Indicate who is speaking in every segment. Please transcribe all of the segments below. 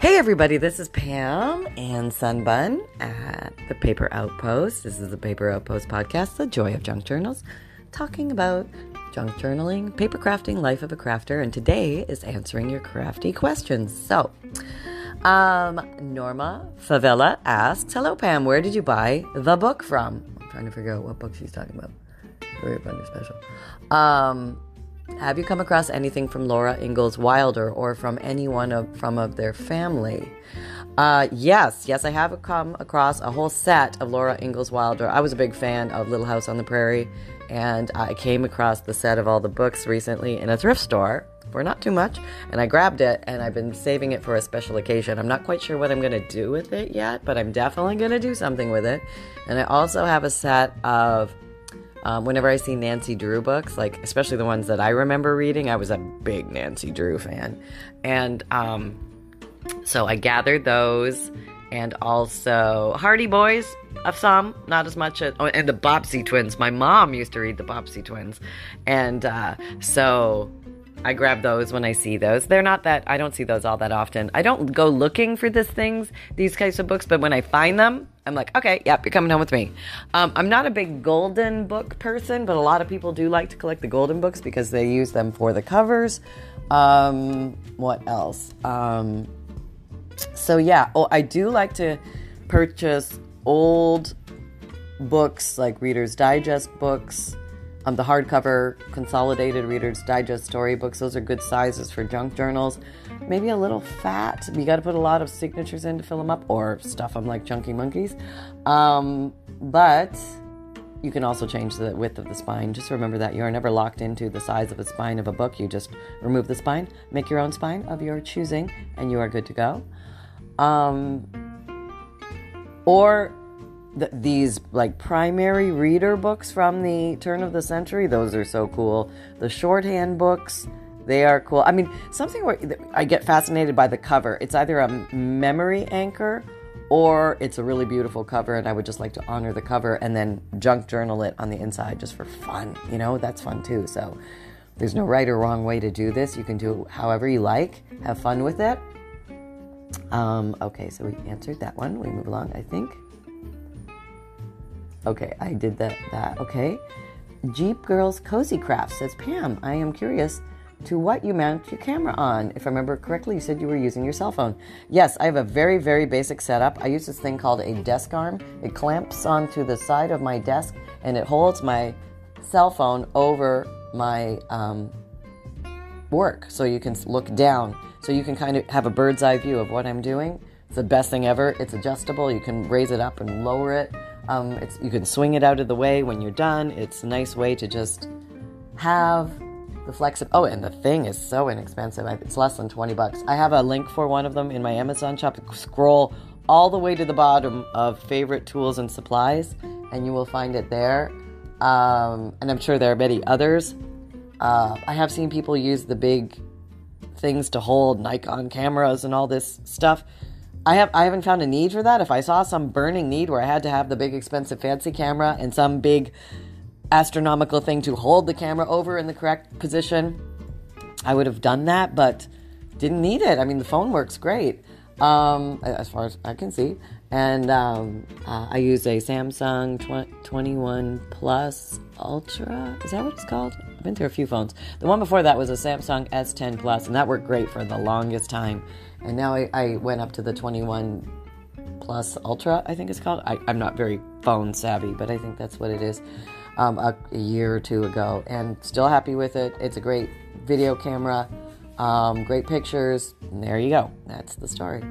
Speaker 1: Hey everybody, this is Pam and Sunbun at the Paper Outpost. This is the Paper Outpost podcast, The Joy of Junk Journals, talking about junk journaling, paper crafting, life of a crafter, and today is answering your crafty questions. So, um, Norma Favela asks, Hello Pam, where did you buy the book from? I'm trying to figure out what book she's talking about. Very funny special. Um, have you come across anything from Laura Ingalls Wilder or from anyone of, from of their family? Uh, yes, yes, I have come across a whole set of Laura Ingalls Wilder. I was a big fan of Little House on the Prairie, and I came across the set of all the books recently in a thrift store for not too much, and I grabbed it, and I've been saving it for a special occasion. I'm not quite sure what I'm going to do with it yet, but I'm definitely going to do something with it. And I also have a set of um, whenever I see Nancy Drew books, like especially the ones that I remember reading, I was a big Nancy Drew fan. And um, so I gathered those and also Hardy Boys of some, not as much as, oh, and the Bobbsey twins. My mom used to read the Bobbsey twins. And uh, so I grab those when I see those. They're not that, I don't see those all that often. I don't go looking for these things, these kinds of books, but when I find them, I'm like, okay, yep, you're coming home with me. Um, I'm not a big golden book person, but a lot of people do like to collect the golden books because they use them for the covers. Um, what else? Um, so, yeah, oh, I do like to purchase old books like Reader's Digest books um, the hardcover consolidated Reader's Digest storybooks, those are good sizes for junk journals. Maybe a little fat. You got to put a lot of signatures in to fill them up or stuff them like chunky monkeys. Um, but you can also change the width of the spine. Just remember that you are never locked into the size of a spine of a book. You just remove the spine, make your own spine of your choosing, and you are good to go. Um, or th- these like primary reader books from the turn of the century. Those are so cool. The shorthand books, they are cool. I mean, something where I get fascinated by the cover. It's either a memory anchor or it's a really beautiful cover and I would just like to honor the cover and then junk journal it on the inside just for fun. You know, that's fun too. So there's no right or wrong way to do this. You can do it however you like. Have fun with it. Um, okay, so we answered that one. We move along, I think. Okay, I did that. That okay. Jeep Girls Cozy Craft says Pam. I am curious to what you mount your camera on. If I remember correctly, you said you were using your cell phone. Yes, I have a very very basic setup. I use this thing called a desk arm. It clamps onto the side of my desk and it holds my cell phone over my um, work, so you can look down. So you can kind of have a bird's eye view of what I'm doing. It's the best thing ever. It's adjustable. You can raise it up and lower it. Um, you can swing it out of the way when you're done. It's a nice way to just have the flexibility. Oh, and the thing is so inexpensive. It's less than 20 bucks. I have a link for one of them in my Amazon shop. Scroll all the way to the bottom of favorite tools and supplies, and you will find it there. Um, and I'm sure there are many others. Uh, I have seen people use the big things to hold Nikon cameras and all this stuff. I have I haven't found a need for that. If I saw some burning need where I had to have the big expensive fancy camera and some big astronomical thing to hold the camera over in the correct position, I would have done that, but didn't need it. I mean, the phone works great um, as far as I can see. And um, uh, I use a Samsung 21 Plus Ultra. Is that what it's called? I've been through a few phones. The one before that was a Samsung S10 Plus, and that worked great for the longest time. And now I, I went up to the 21 Plus Ultra, I think it's called. I, am not very phone savvy, but I think that's what it is. Um, a, a, year or two ago, and still happy with it. It's a great video camera, um, great pictures. And there you go. That's the story.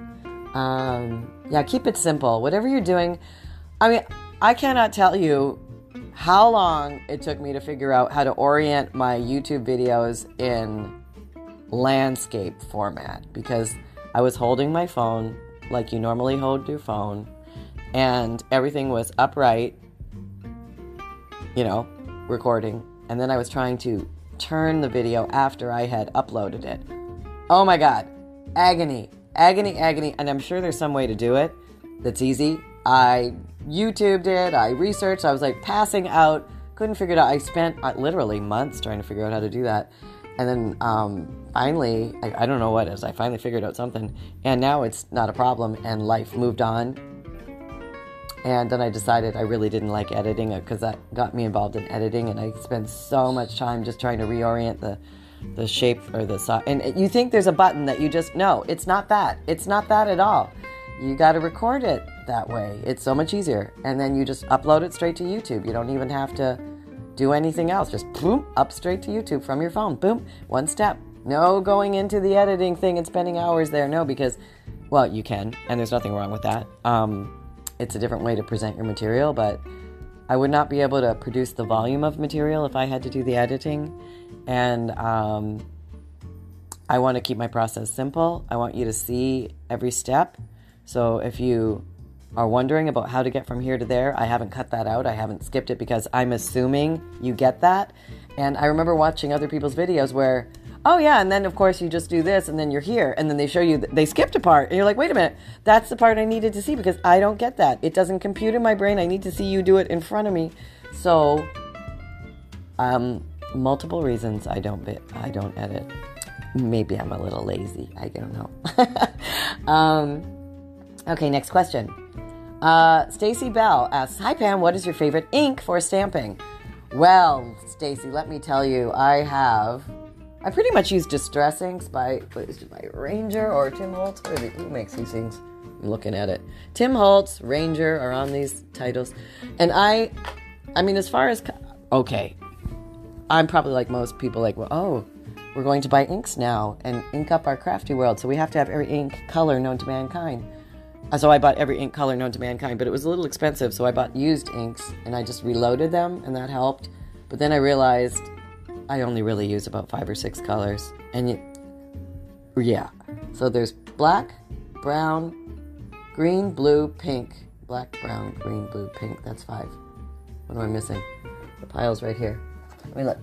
Speaker 1: Um, yeah, keep it simple. Whatever you're doing, I mean, I cannot tell you how long it took me to figure out how to orient my YouTube videos in landscape format because I was holding my phone like you normally hold your phone, and everything was upright, you know, recording. And then I was trying to turn the video after I had uploaded it. Oh my God, agony, agony, agony. And I'm sure there's some way to do it that's easy. I YouTubed it, I researched, I was like passing out, couldn't figure it out. I spent uh, literally months trying to figure out how to do that. and then um, finally, I, I don't know what it is. I finally figured out something, and now it's not a problem, and life moved on. And then I decided I really didn't like editing it because that got me involved in editing, and I spent so much time just trying to reorient the the shape or the size. And you think there's a button that you just no, it's not that. It's not that at all. You got to record it that way. It's so much easier, and then you just upload it straight to YouTube. You don't even have to do anything else. Just boom, up straight to YouTube from your phone. Boom, one step. No going into the editing thing and spending hours there. No, because, well, you can, and there's nothing wrong with that. Um, it's a different way to present your material, but I would not be able to produce the volume of material if I had to do the editing. And um, I want to keep my process simple. I want you to see every step. So if you are wondering about how to get from here to there, I haven't cut that out. I haven't skipped it because I'm assuming you get that. And I remember watching other people's videos where, oh yeah, and then of course you just do this and then you're here. And then they show you, they skipped a part. And you're like, wait a minute, that's the part I needed to see because I don't get that. It doesn't compute in my brain. I need to see you do it in front of me. So, um, multiple reasons I don't bit, I don't edit. Maybe I'm a little lazy. I don't know. um, okay, next question. Uh, Stacy Bell asks, "Hi Pam, what is your favorite ink for stamping?" Well, Stacy, let me tell you, I have. I pretty much use Distress Inks by what is it, by Ranger or Tim Holtz. The, who makes these things? I'm looking at it. Tim Holtz, Ranger are on these titles, and I, I mean, as far as okay, I'm probably like most people, like, well, oh, we're going to buy inks now and ink up our crafty world, so we have to have every ink color known to mankind. Uh, so I bought every ink color known to mankind, but it was a little expensive, so I bought used inks and I just reloaded them, and that helped. But then I realized I only really use about five or six colors, and you, yeah. So there's black, brown, green, blue, pink. Black, brown, green, blue, pink. That's five. What am I missing? The pile's right here. Let me look.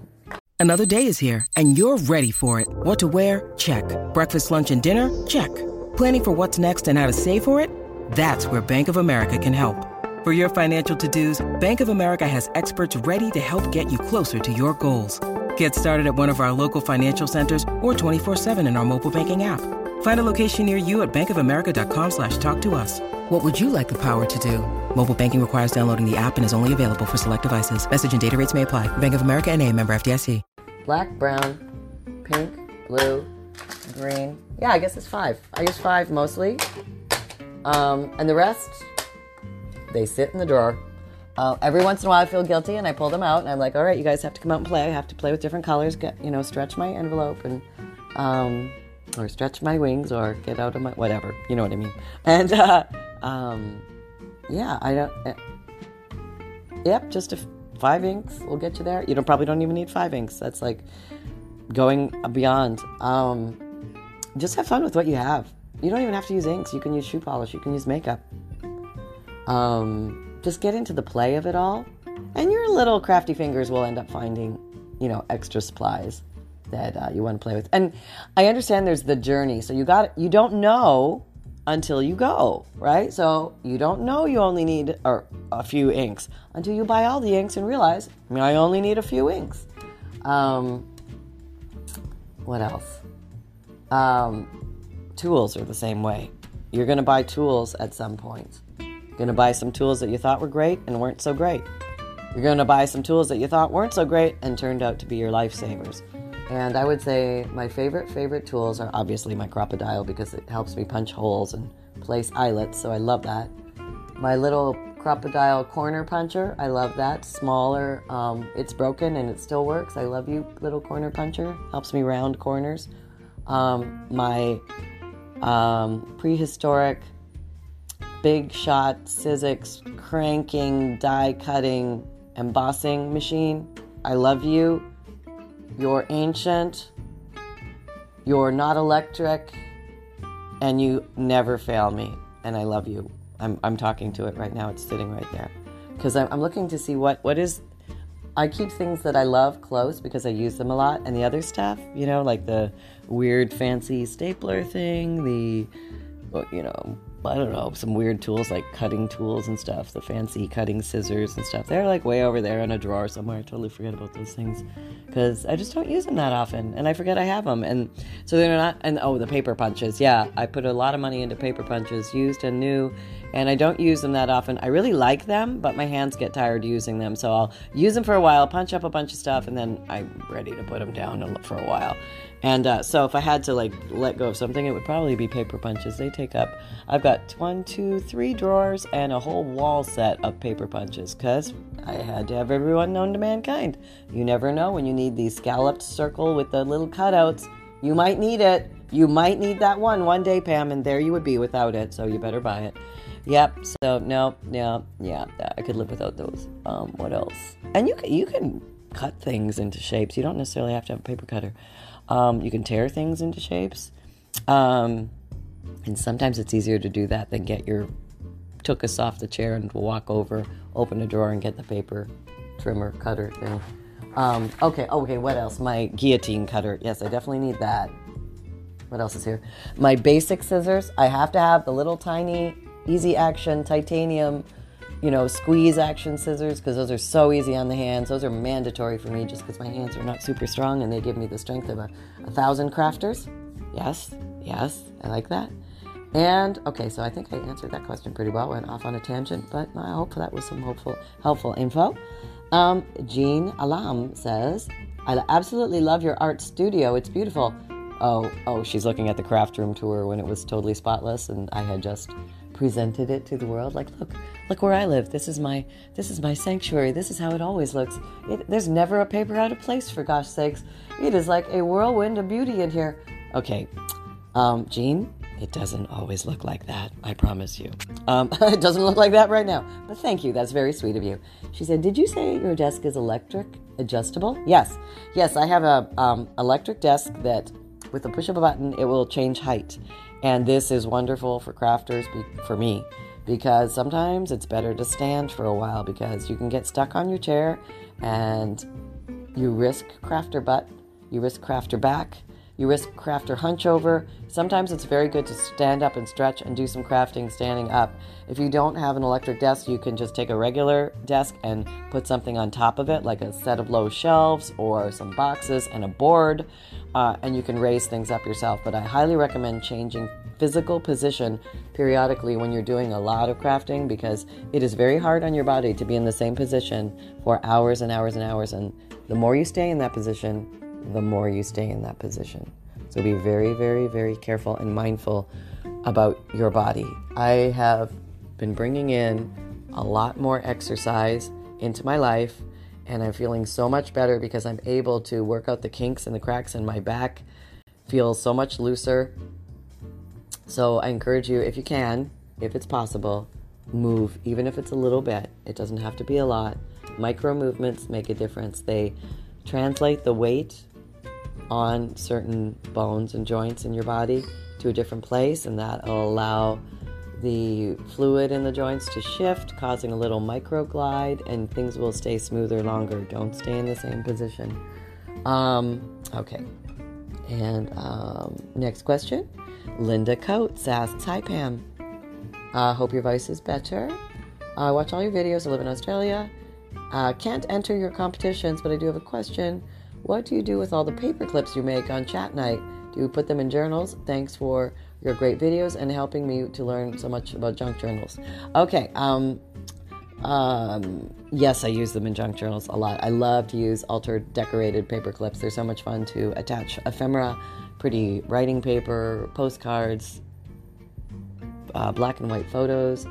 Speaker 2: Another day is here, and you're ready for it. What to wear? Check. Breakfast, lunch, and dinner? Check. Planning for what's next and how to save for it? That's where Bank of America can help. For your financial to-dos, Bank of America has experts ready to help get you closer to your goals. Get started at one of our local financial centers or 24-7 in our mobile banking app. Find a location near you at bankofamerica.com slash talk to us. What would you like the power to do? Mobile banking requires downloading the app and is only available for select devices. Message and data rates may apply. Bank of America and a member FDIC.
Speaker 1: Black, brown, pink, blue, green. Yeah, I guess it's five. I use five mostly. Um, and the rest, they sit in the drawer. Uh, every once in a while, I feel guilty, and I pull them out, and I'm like, "All right, you guys have to come out and play. I have to play with different colors. Get you know, stretch my envelope, and um, or stretch my wings, or get out of my whatever. You know what I mean? And uh, um, yeah, I don't. Uh, yep, just a f- five inks will get you there. You don't probably don't even need five inks. That's like going beyond. Um, just have fun with what you have. You don't even have to use inks. You can use shoe polish. You can use makeup. Um, just get into the play of it all, and your little crafty fingers will end up finding, you know, extra supplies that uh, you want to play with. And I understand there's the journey. So you got you don't know until you go, right? So you don't know you only need a few inks until you buy all the inks and realize I, mean, I only need a few inks. Um, what else? Um, tools are the same way. You're going to buy tools at some point. You're going to buy some tools that you thought were great and weren't so great. You're going to buy some tools that you thought weren't so great and turned out to be your lifesavers. And I would say my favorite, favorite tools are obviously my Crop-A-Dile because it helps me punch holes and place eyelets, so I love that. My little Crop-A-Dile corner puncher, I love that. Smaller, um, it's broken and it still works. I love you, little corner puncher. Helps me round corners. Um, my um, prehistoric big shot Sizzix cranking, die cutting, embossing machine. I love you. You're ancient. You're not electric. And you never fail me. And I love you. I'm, I'm talking to it right now. It's sitting right there. Because I'm, I'm looking to see what, what is. I keep things that I love close because I use them a lot. And the other stuff, you know, like the weird fancy stapler thing, the, you know, I don't know, some weird tools like cutting tools and stuff, the fancy cutting scissors and stuff. They're like way over there in a drawer somewhere. I totally forget about those things because I just don't use them that often and I forget I have them. And so they're not, and oh, the paper punches. Yeah, I put a lot of money into paper punches, used and new, and I don't use them that often. I really like them, but my hands get tired using them. So I'll use them for a while, punch up a bunch of stuff, and then I'm ready to put them down for a while. And uh, so if I had to like let go of something, it would probably be paper punches. They take up, I've got one, two, three drawers and a whole wall set of paper punches because I had to have everyone known to mankind. You never know when you need the scalloped circle with the little cutouts. You might need it. You might need that one one day, Pam, and there you would be without it. So you better buy it. Yep. So no, no, yeah, I could live without those. Um, what else? And you can, you can cut things into shapes. You don't necessarily have to have a paper cutter. Um, you can tear things into shapes. Um, and sometimes it's easier to do that than get your took us off the chair and walk over, open a drawer, and get the paper trimmer cutter thing. Um, okay, okay, what else? My guillotine cutter. Yes, I definitely need that. What else is here? My basic scissors. I have to have the little tiny, easy action titanium you know, squeeze action scissors because those are so easy on the hands. Those are mandatory for me just because my hands are not super strong and they give me the strength of a, a thousand crafters. Yes, yes, I like that. And okay, so I think I answered that question pretty well. Went off on a tangent, but I hope that was some hopeful, helpful info. Um, Jean Alam says, "I absolutely love your art studio. It's beautiful." Oh, oh, she's looking at the craft room tour when it was totally spotless, and I had just presented it to the world like look look where i live. This is my this is my sanctuary. This is how it always looks. It, there's never a paper out of place for gosh sakes. It is like a whirlwind of beauty in here. Okay. Um, jean it doesn't always look like that i promise you. Um, it doesn't look like that right now but thank you. That's very sweet of you. She said did you say your desk is electric adjustable? Yes. Yes i have a um, electric desk that with the push of a button it will change height and this is wonderful for crafters, for me, because sometimes it's better to stand for a while because you can get stuck on your chair and you risk crafter butt, you risk crafter back, you risk crafter hunch over. Sometimes it's very good to stand up and stretch and do some crafting standing up. If you don't have an electric desk, you can just take a regular desk and put something on top of it, like a set of low shelves or some boxes and a board uh, and you can raise things up yourself. But I highly recommend changing physical position periodically when you're doing a lot of crafting because it is very hard on your body to be in the same position for hours and hours and hours. And the more you stay in that position, the more you stay in that position. So be very, very, very careful and mindful about your body. I have been bringing in a lot more exercise into my life and I'm feeling so much better because I'm able to work out the kinks and the cracks in my back, feel so much looser. So I encourage you, if you can, if it's possible, move, even if it's a little bit. It doesn't have to be a lot. Micro movements make a difference. They translate the weight on certain bones and joints in your body to a different place, and that will allow the fluid in the joints to shift, causing a little micro glide, and things will stay smoother longer. Don't stay in the same position. Um, okay. And um, next question Linda Coates asks Hi, Pam. Uh, hope your voice is better. I watch all your videos. I live in Australia. Uh, can't enter your competitions, but I do have a question. What do you do with all the paper clips you make on chat night? Do you put them in journals? Thanks for your great videos and helping me to learn so much about junk journals. Okay, um, um, yes, I use them in junk journals a lot. I love to use altered decorated paper clips. They're so much fun to attach ephemera, pretty writing paper, postcards, uh, black and white photos,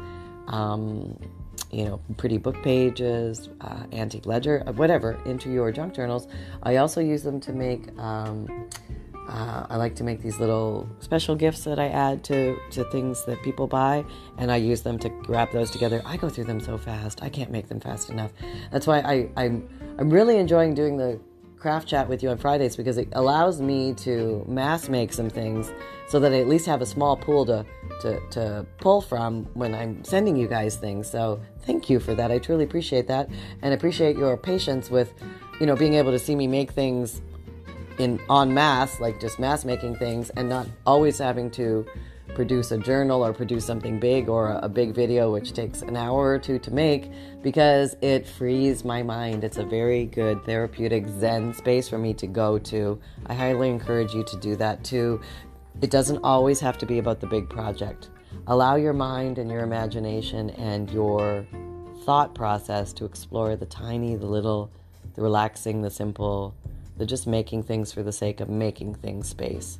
Speaker 1: um, you know, pretty book pages, uh, antique ledger, whatever, into your junk journals. I also use them to make um, uh, I like to make these little special gifts that I add to, to things that people buy, and I use them to wrap those together. I go through them so fast. I can't make them fast enough. That's why I, I'm, I'm really enjoying doing the craft chat with you on Fridays because it allows me to mass make some things so that I at least have a small pool to, to, to pull from when I'm sending you guys things. So thank you for that. I truly appreciate that and appreciate your patience with, you know, being able to see me make things in on mass, like just mass making things, and not always having to produce a journal or produce something big or a, big video, which takes an hour or two to make, because it frees my mind. It's a very good therapeutic Zen space for me to go to. I highly encourage you to do that too. It doesn't always have to be about the big project. Allow your mind and your imagination and your thought process to explore the tiny, the little, the relaxing, the simple, the just making things for the sake of making things space.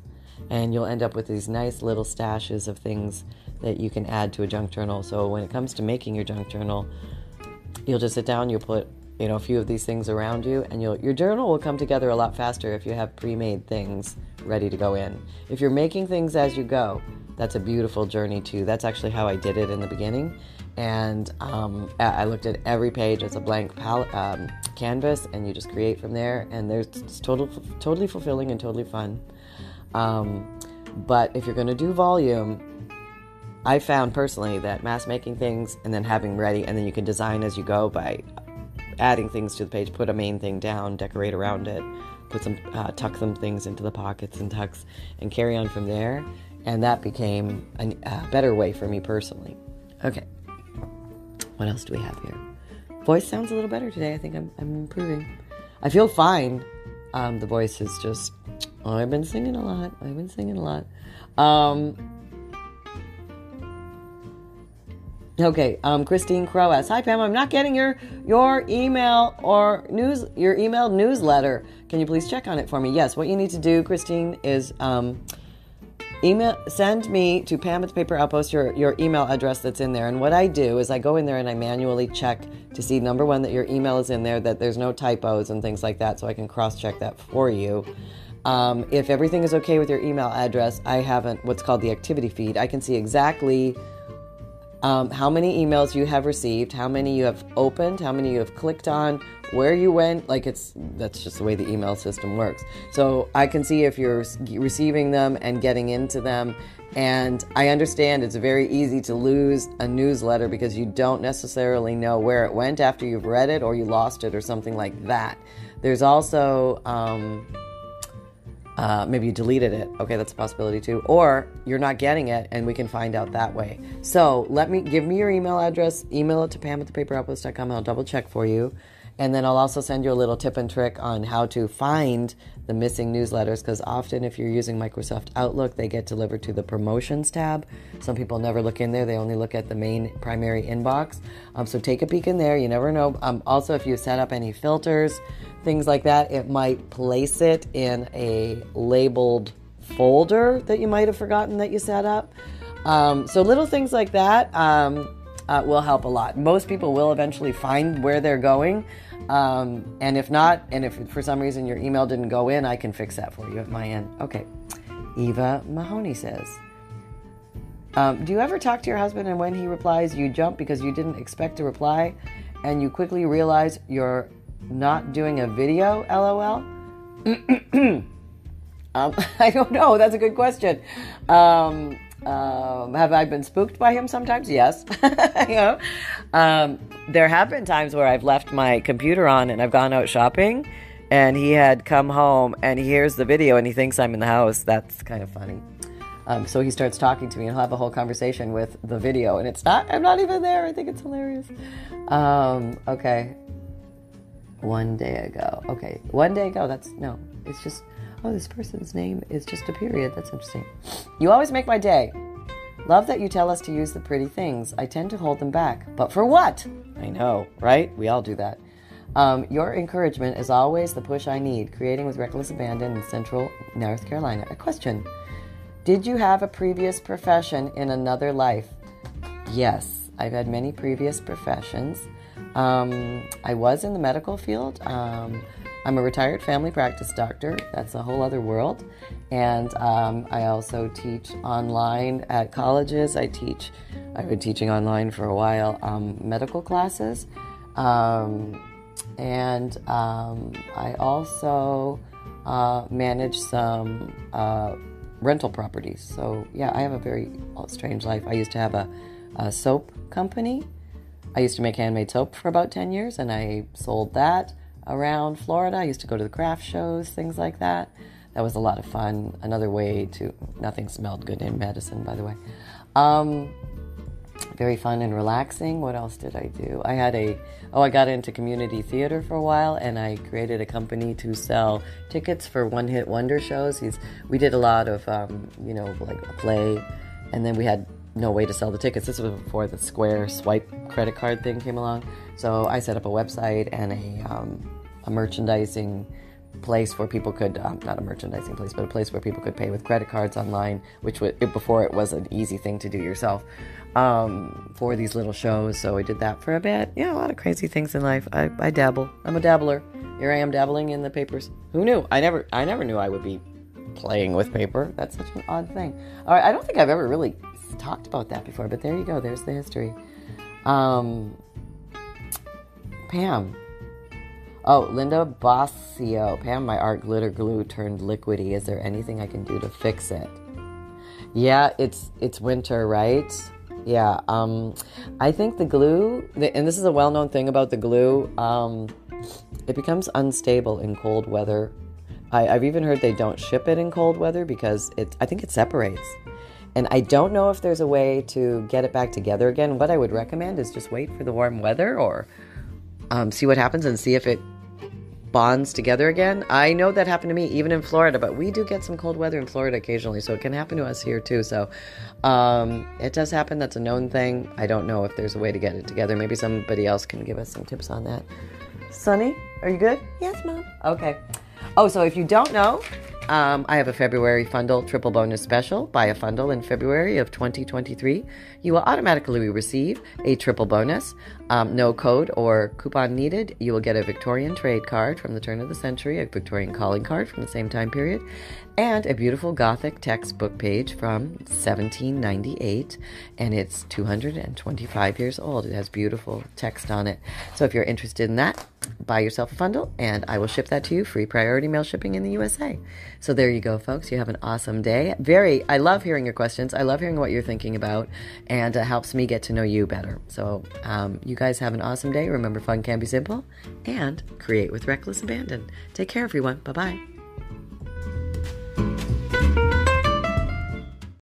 Speaker 1: And you'll end up with these nice little stashes of things that you can add to a junk journal. So when it comes to making your junk journal, you'll just sit down, you'll put you know a few of these things around you and you'll, your journal will come together a lot faster if you have pre-made things ready to go in if you're making things as you go that's a beautiful journey too that's actually how i did it in the beginning and um, I looked at every page as a blank palette, um, canvas, and you just create from there. And there's it's total, totally fulfilling and totally fun. Um, but if you're going to do volume, I found personally that mass making things and then having ready, and then you can design as you go by adding things to the page. Put a main thing down, decorate around it, put some uh, tuck some things into the pockets and tucks, and carry on from there. And that became a uh, better way for me personally. Okay. What else do we have here? Voice sounds a little better today. I think I'm, I'm improving. I feel fine. Um, the voice is just, oh, I've been singing a lot. I've been singing a lot. Um, okay, um, Christine Crow asks, Hi Pam, I'm not getting your your email or news your email newsletter. Can you please check on it for me? Yes, what you need to do, Christine, is um, email send me to pam at the paper outpost your, your email address that's in there and what i do is i go in there and i manually check to see number one that your email is in there that there's no typos and things like that so i can cross check that for you um, if everything is okay with your email address i haven't what's called the activity feed i can see exactly um, how many emails you have received, how many you have opened, how many you have clicked on, where you went. Like it's that's just the way the email system works. So I can see if you're receiving them and getting into them. And I understand it's very easy to lose a newsletter because you don't necessarily know where it went after you've read it or you lost it or something like that. There's also um, uh, maybe you deleted it. Okay, that's a possibility too. Or you're not getting it, and we can find out that way. So let me give me your email address. Email it to Pam at thepaperoutpost.com. I'll double check for you. And then I'll also send you a little tip and trick on how to find the missing newsletters because often, if you're using Microsoft Outlook, they get delivered to the promotions tab. Some people never look in there, they only look at the main primary inbox. Um, so take a peek in there. You never know. Um, also, if you set up any filters, things like that, it might place it in a labeled folder that you might have forgotten that you set up. Um, so little things like that um, uh, will help a lot. Most people will eventually find where they're going. Um, and if not, and if for some reason your email didn't go in, I can fix that for you at my end. Okay. Eva Mahoney says, um, Do you ever talk to your husband and when he replies, you jump because you didn't expect to reply and you quickly realize you're not doing a video, lol? um, I don't know. That's a good question. Um, um, have I been spooked by him sometimes? Yes. you know, um, there have been times where I've left my computer on and I've gone out shopping, and he had come home and he hears the video and he thinks I'm in the house. That's kind of funny. Um, so he starts talking to me and he'll have a whole conversation with the video, and it's not. I'm not even there. I think it's hilarious. Um, okay one day ago. Okay, one day ago. That's no, it's just, oh, this person's name is just a period. That's interesting. You always make my day. Love that you tell us to use the pretty things. I tend to hold them back. But for what? I know, right? We all do that. Um, your encouragement is always the push I need, creating with reckless abandon in central North Carolina. A question Did you have a previous profession in another life? Yes, I've had many previous professions. Um, I was in the medical field. Um, I'm a retired family practice doctor. That's a whole other world. And um, I also teach online at colleges. I teach, I've been teaching online for a while, um, medical classes. Um, and um, I also uh, manage some uh, rental properties. So, yeah, I have a very strange life. I used to have a, a soap company I used to make handmade soap for about 10 years and I sold that around Florida. I used to go to the craft shows, things like that. that was a lot of fun. Another way to, nothing smelled good in Madison, by the way. Um, very fun and relaxing. What else did I do? I had a, oh, I got into community theater for a while and I created a company to sell tickets for one hit wonder shows. He's, we did a lot of, um, you know, like a play, and then we had no way to sell the tickets. This was before the Square swipe credit card thing came along. So I set up a website and a, um, a merchandising place where people could um, not a merchandising place but a place where people could pay with credit cards online which was before it was an easy thing to do yourself um, for these little shows. So i did that for a bit. Yeah a lot of crazy things in life. I, I dabble. I'm a dabbler. Here i am dabbling in the papers. Who knew? I never i never knew i would be playing with paper. That's such an odd thing. All right i don't think i've ever really talked about that before but there you go there's the history um, pam Oh, Linda Bossio. Pam, my art glitter glue turned liquidy. Is there anything I can do to fix it? Yeah, it's it's winter, right? Yeah. Um, I think the glue, and this is a well-known thing about the glue. Um, it becomes unstable in cold weather. I, I've even heard they don't ship it in cold weather because it. I think it separates. And I don't know if there's a way to get it back together again. What I would recommend is just wait for the warm weather or um, see what happens and see if it bonds together again. I know that happened to me even in Florida, but we do get some cold weather in Florida occasionally, so it can happen to us here too. So um, it does happen. That's a known thing. I don't know if there's a way to get it together. Maybe somebody else can give us some tips on that. Sunny, are you good?
Speaker 3: Yes, Mom.
Speaker 1: Okay. Oh, so if you don't know, um, I have a February Fundle triple bonus special. Buy a Fundle in February of 2023. You will automatically receive a triple bonus. Um, no code or coupon needed. You will get a Victorian trade card from the turn of the century, a Victorian calling card from the same time period, and a beautiful Gothic textbook page from 1798. And it's 225 years old. It has beautiful text on it. So if you're interested in that, buy yourself a Fundle and I will ship that to you free priority mail shipping in the USA. So there you go, folks. You have an awesome day. Very, I love hearing your questions. I love hearing what you're thinking about, it helps me get to know you better. So um, you guys have an awesome day. Remember, fun can be simple and create with reckless abandon. Take care, everyone. Bye bye.